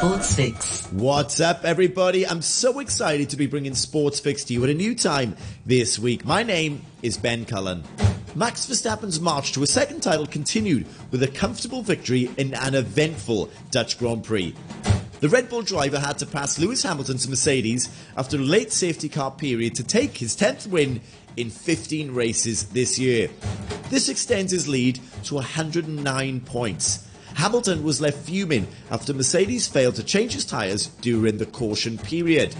Sports Fix. What's up, everybody? I'm so excited to be bringing Sports Fix to you at a new time this week. My name is Ben Cullen. Max Verstappen's march to a second title continued with a comfortable victory in an eventful Dutch Grand Prix. The Red Bull driver had to pass Lewis Hamilton's Mercedes after a late safety car period to take his 10th win in 15 races this year. This extends his lead to 109 points. Hamilton was left fuming after Mercedes failed to change his tyres during the caution period.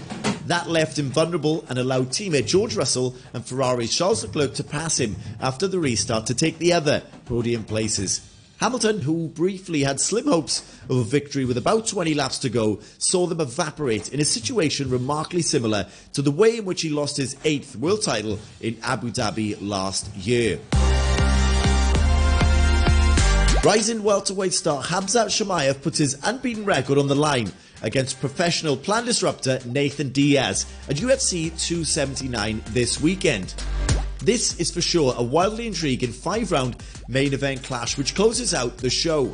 That left him vulnerable and allowed teammate George Russell and Ferrari's Charles Leclerc to pass him after the restart to take the other podium places. Hamilton, who briefly had slim hopes of a victory with about 20 laps to go, saw them evaporate in a situation remarkably similar to the way in which he lost his eighth world title in Abu Dhabi last year. Rising welterweight star Khamzat Chimaev puts his unbeaten record on the line against professional plan disruptor Nathan Diaz at UFC 279 this weekend. This is for sure a wildly intriguing five round main event clash which closes out the show.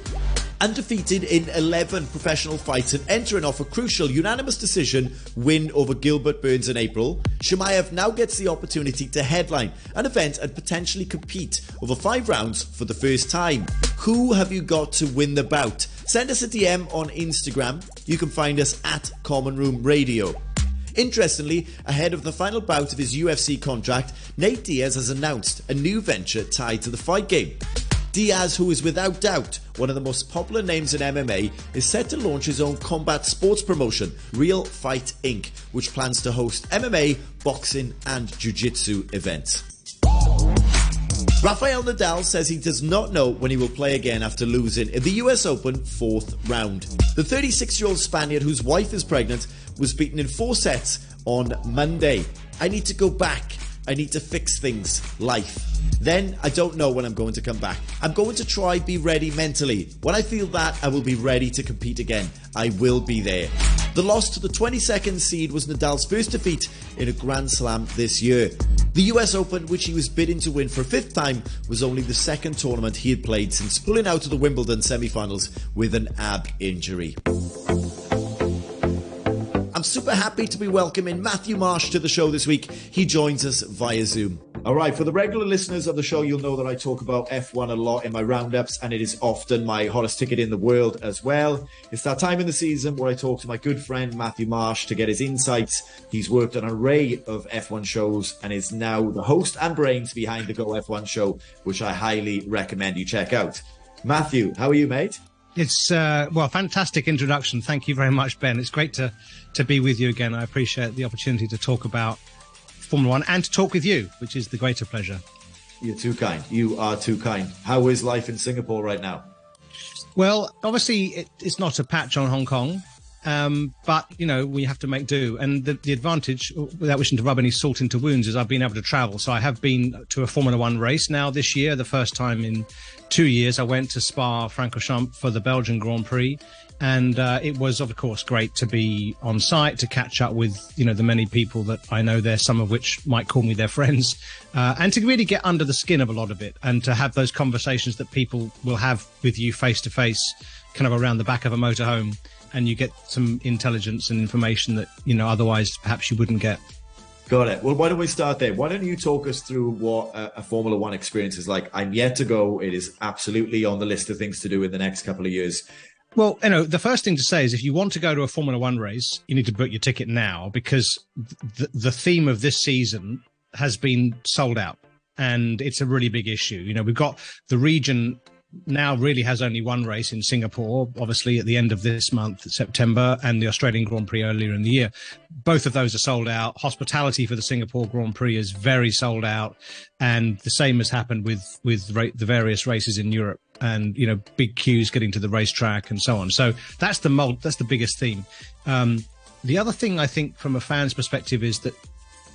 Undefeated in 11 professional fights and entering off a crucial unanimous decision win over Gilbert Burns in April, Chimaev now gets the opportunity to headline an event and potentially compete over five rounds for the first time. Who have you got to win the bout? Send us a DM on Instagram. You can find us at Common Room Radio. Interestingly, ahead of the final bout of his UFC contract, Nate Diaz has announced a new venture tied to the fight game. Diaz, who is without doubt one of the most popular names in MMA, is set to launch his own combat sports promotion, Real Fight Inc., which plans to host MMA, boxing, and jiu jitsu events. Rafael Nadal says he does not know when he will play again after losing in the US Open fourth round. The 36 year old Spaniard, whose wife is pregnant, was beaten in four sets on Monday. I need to go back. I need to fix things. Life. Then I don't know when I'm going to come back. I'm going to try be ready mentally. When I feel that, I will be ready to compete again. I will be there. The loss to the 22nd seed was Nadal's first defeat in a Grand Slam this year. The US Open, which he was bidding to win for a fifth time, was only the second tournament he had played since pulling out of the Wimbledon semi-finals with an ab injury. I'm super happy to be welcoming Matthew Marsh to the show this week. He joins us via Zoom. All right, for the regular listeners of the show, you'll know that I talk about F1 a lot in my roundups, and it is often my hottest ticket in the world as well. It's that time in the season where I talk to my good friend Matthew Marsh to get his insights. He's worked on an array of F1 shows and is now the host and brains behind the Go F1 show, which I highly recommend you check out. Matthew, how are you, mate? It's uh, well, fantastic introduction. Thank you very much, Ben. It's great to to be with you again. I appreciate the opportunity to talk about Formula One and to talk with you, which is the greater pleasure. You're too kind. You are too kind. How is life in Singapore right now? Well, obviously, it, it's not a patch on Hong Kong. Um, but you know we have to make do, and the, the, advantage, without wishing to rub any salt into wounds, is I've been able to travel. So I have been to a Formula One race now this year, the first time in two years. I went to Spa Francorchamps for the Belgian Grand Prix, and uh, it was of course great to be on site to catch up with you know the many people that I know there, some of which might call me their friends, uh, and to really get under the skin of a lot of it, and to have those conversations that people will have with you face to face, kind of around the back of a motorhome and you get some intelligence and information that you know otherwise perhaps you wouldn't get. Got it. Well, why don't we start there? Why don't you talk us through what a, a, Formula One experience is like? I'm yet to go. It is absolutely on the list of things to do in the next couple of years. Well, you know, the first thing to say is if you want to go to a Formula One race, you need to book your ticket now because the, the theme of this season has been sold out and it's a really big issue. You know, we've got the region now really has only one race in Singapore, obviously at the end of this month, September, and the Australian Grand Prix earlier in the year. Both of those are sold out. Hospitality for the Singapore Grand Prix is very sold out, and the same has happened with with the various races in Europe. And you know, big queues getting to the racetrack and so on. So that's the mold. That's the biggest theme. Um, the other thing I think, from a fan's perspective, is that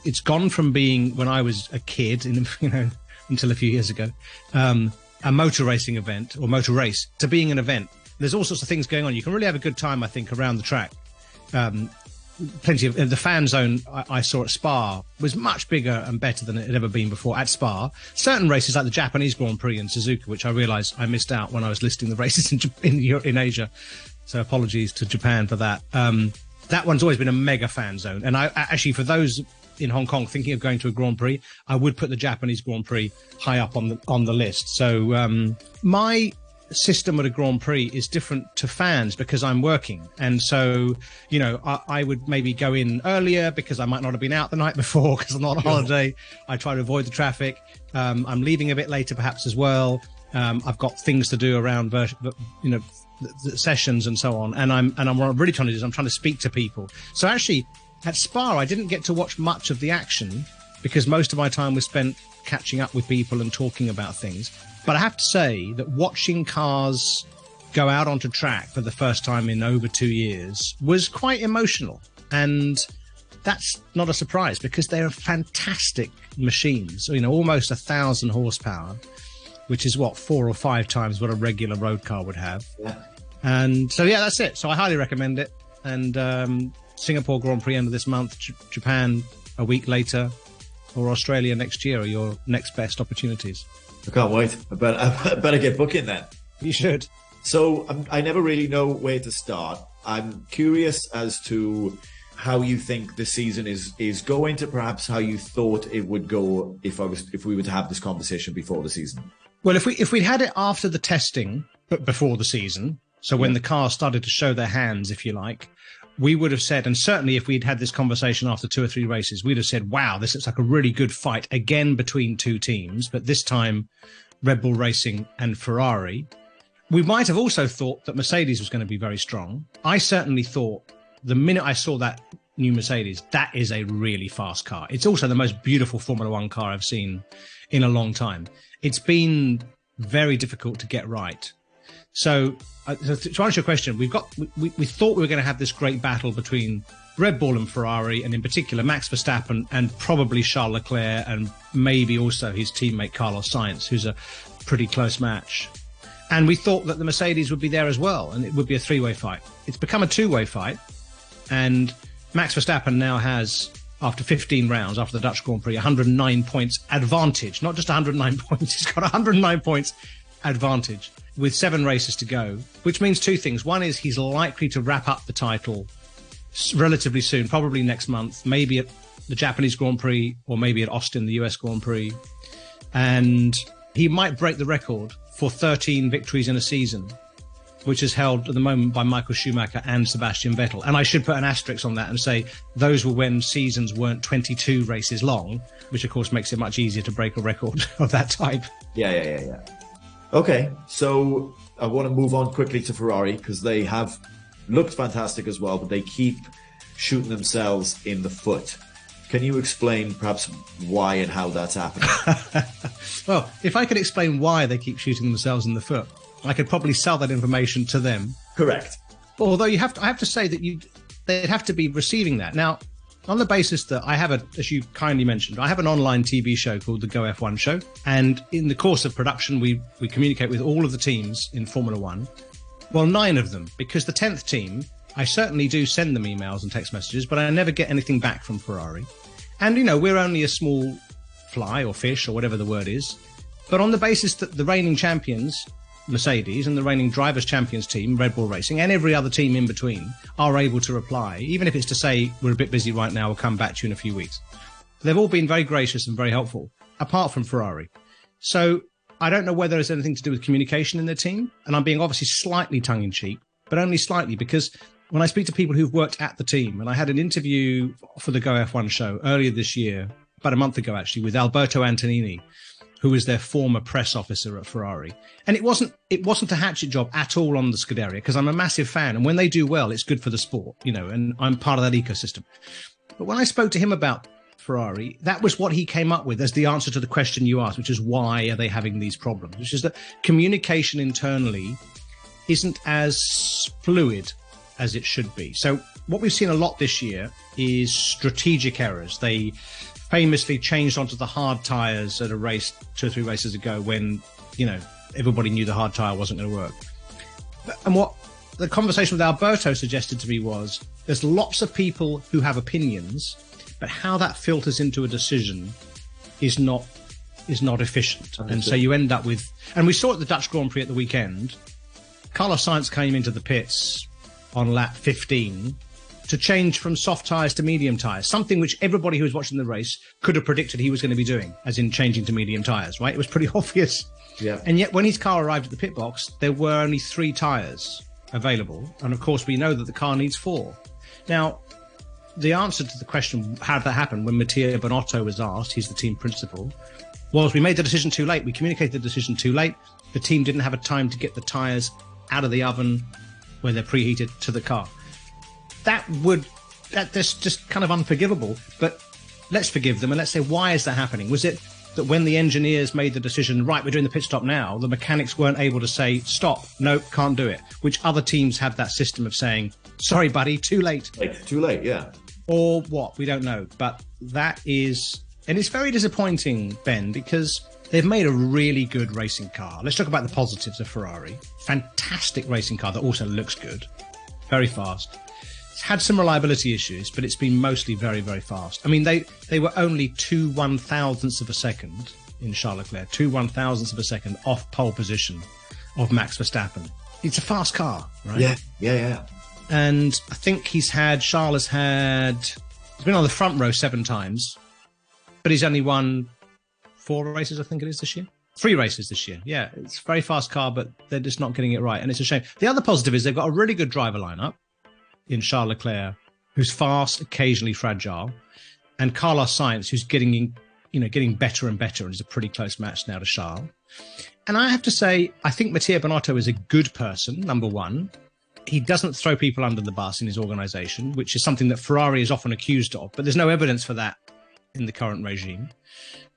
it's gone from being when I was a kid, in you know, until a few years ago. Um, a motor racing event or motor race to being an event. There's all sorts of things going on. You can really have a good time, I think, around the track. Um, plenty of the fan zone I, I, saw at Spa was much bigger and better than it had ever been before at Spa. Certain races like the Japanese Grand Prix and Suzuka, which I realised I missed out when I was listing the races in in, in Asia, So apologies to Japan for that. Um, that one's always been a mega fan zone. And I actually, for those in Hong Kong thinking of going to a Grand Prix, I would put the Japanese Grand Prix high up on the on the list. So um, my system at a Grand Prix is different to fans because I'm working, and so you know I, I would maybe go in earlier because I might not have been out the night before because I'm not on holiday. I try to avoid the traffic. Um, I'm leaving a bit later perhaps as well. Um, I've got things to do around, you know, sessions and so on. And I'm and I'm what I'm really trying to do is I'm trying to speak to people. So actually, at Spa, I didn't get to watch much of the action because most of my time was spent catching up with people and talking about things. But I have to say that watching cars go out onto track for the first time in over two years was quite emotional. And that's not a surprise because they're fantastic machines, you know, almost a thousand horsepower, which is what, four or five times what a regular road car would have. Yeah. And so, yeah, that's it. So I highly recommend it. And um, Singapore Grand Prix end of this month, J- Japan a week later, or Australia next year are your next best opportunities. I can't wait. I better, I better get booking then. You should. So um, I never really know where to start. I'm curious as to how you think the season is is going to perhaps how you thought it would go if I was if we were to have this conversation before the season. Well, if we if we'd had it after the testing, but before the season, so when yeah. the cars started to show their hands, if you like, we would have said, and certainly if we'd had this conversation after two or three races, we'd have said, wow, this looks like a really good fight again between two teams, but this time Red Bull Racing and Ferrari. We might have also thought that Mercedes was going to be very strong. I certainly thought the minute I saw that new Mercedes, that is a really fast car. It's also the most beautiful Formula One car I've seen in a long time. It's been very difficult to get right. So, uh, to answer your question, we've got we, we thought we were going to have this great battle between Red Bull and Ferrari, and in particular Max Verstappen and probably Charles Leclerc, and maybe also his teammate Carlos Sainz, who's a pretty close match. And we thought that the Mercedes would be there as well, and it would be a three-way fight. It's become a two-way fight, and Max Verstappen now has, after 15 rounds, after the Dutch Grand Prix, 109 points advantage. Not just 109 points; he's got 109 points advantage with seven races to go, which means two things. One is he's likely to wrap up the title relatively soon, probably next month, maybe at the Japanese Grand Prix or maybe at Austin, the US Grand Prix. And he might break the record for 13 victories in a season, which is held at the moment by Michael Schumacher and Sebastian Vettel. And I should put an asterisk on that and say those were when seasons weren't 22 races long, which of course makes it much easier to break a record of that type. Yeah, yeah, yeah, yeah. Okay, so I want to move on quickly to Ferrari because they have looked fantastic as well, but they keep shooting themselves in the foot. Can you explain perhaps why and how that's happening? well, if I could explain why they keep shooting themselves in the foot, I could probably sell that information to them. Correct. Although you have to, I have to say that you they'd have to be receiving that. Now, on the basis that I have a, as you kindly mentioned, I have an online TV show called the Go F1 Show, and in the course of production, we we communicate with all of the teams in Formula One. Well, nine of them, because the tenth team, I certainly do send them emails and text messages, but I never get anything back from Ferrari. And you know, we're only a small fly or fish or whatever the word is. But on the basis that the reigning champions Mercedes and the reigning drivers' champions team, Red Bull Racing, and every other team in between are able to reply, even if it's to say, we're a bit busy right now, we'll come back to you in a few weeks. They've all been very gracious and very helpful, apart from Ferrari. So I don't know whether it's anything to do with communication in their team. And I'm being obviously slightly tongue in cheek, but only slightly because when I speak to people who've worked at the team, and I had an interview for the Go F1 show earlier this year, about a month ago actually, with Alberto Antonini, who was their former press officer at Ferrari. And it wasn't it wasn't a hatchet job at all on the Scuderia because I'm a massive fan, and when they do well, it's good for the sport, you know, and I'm part of that ecosystem. But when I spoke to him about Ferrari, that was what he came up with as the answer to the question you asked, which is why are they having these problems? Which is that communication internally isn't as fluid as it should be. So what we've seen a lot this year is strategic errors. They famously changed onto the hard tires at a race two or three races ago when, you know, everybody knew the hard tire wasn't going to work. And what the conversation with Alberto suggested to me was there's lots of people who have opinions, but how that filters into a decision is not is not efficient. And so you end up with and we saw at the Dutch Grand Prix at the weekend, Carlos Sainz came into the pits on lap 15 to change from soft tyres to medium tyres, something which everybody who was watching the race could have predicted he was going to be doing, as in changing to medium tyres, right? It was pretty obvious. Yeah. And yet, when his car arrived at the pit box, there were only three tyres available. And of course, we know that the car needs four. Now, the answer to the question, how did that happen, when Mattia Binotto was asked, he's the team principal, was we made the decision too late. We communicated the decision too late. The team didn't have a time to get the tyres out of the oven where they're preheated to the car. That would, that, that's just kind of unforgivable. But let's forgive them and let's say, why is that happening? Was it that when the engineers made the decision, right, we're doing the pit stop now, the mechanics weren't able to say, stop, nope, can't do it, which other teams have that system of saying, sorry, buddy, too late. Like, too late, yeah. Or what? We don't know. But that is, and it's very disappointing, Ben, because they've made a really good racing car. Let's talk about the positives of Ferrari. Fantastic racing car that also looks good, very fast. Had some reliability issues, but it's been mostly very, very fast. I mean, they, they were only two one thousandths of a second in Charles Leclerc, two one thousandths of a second off pole position of Max Verstappen. It's a fast car, right? Yeah, yeah, yeah. And I think he's had, Charles has had, he's been on the front row seven times, but he's only won four races, I think it is this year. Three races this year. Yeah, it's a very fast car, but they're just not getting it right. And it's a shame. The other positive is they've got a really good driver lineup in Charles Leclerc, who's fast, occasionally fragile, and Carlos Sainz, who's getting in, you know, getting better and better, and is a pretty close match now to Charles. And I have to say, I think Mattia Binotto is a good person, number one. He doesn't throw people under the bus in his organization, which is something that Ferrari is often accused of, but there's no evidence for that in the current regime.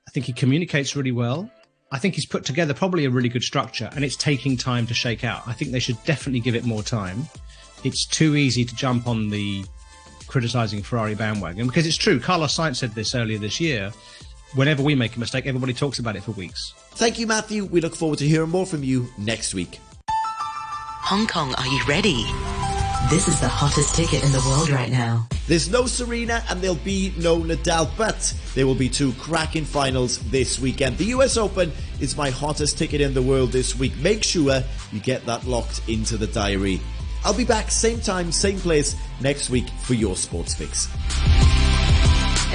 I think he communicates really well. I think he's put together probably a really good structure and it's taking time to shake out. I think they should definitely give it more time. It's too easy to jump on the criticizing Ferrari bandwagon because it's true. Carlos Sainz said this earlier this year. Whenever we make a mistake, everybody talks about it for weeks. Thank you, Matthew. We look forward to hearing more from you next week. Hong Kong, are you ready? This is the hottest ticket in the world right now. There's no Serena and there'll be no Nadal, but there will be two cracking finals this weekend. The US Open is my hottest ticket in the world this week. Make sure you get that locked into the diary. I'll be back same time, same place next week for your sports fix.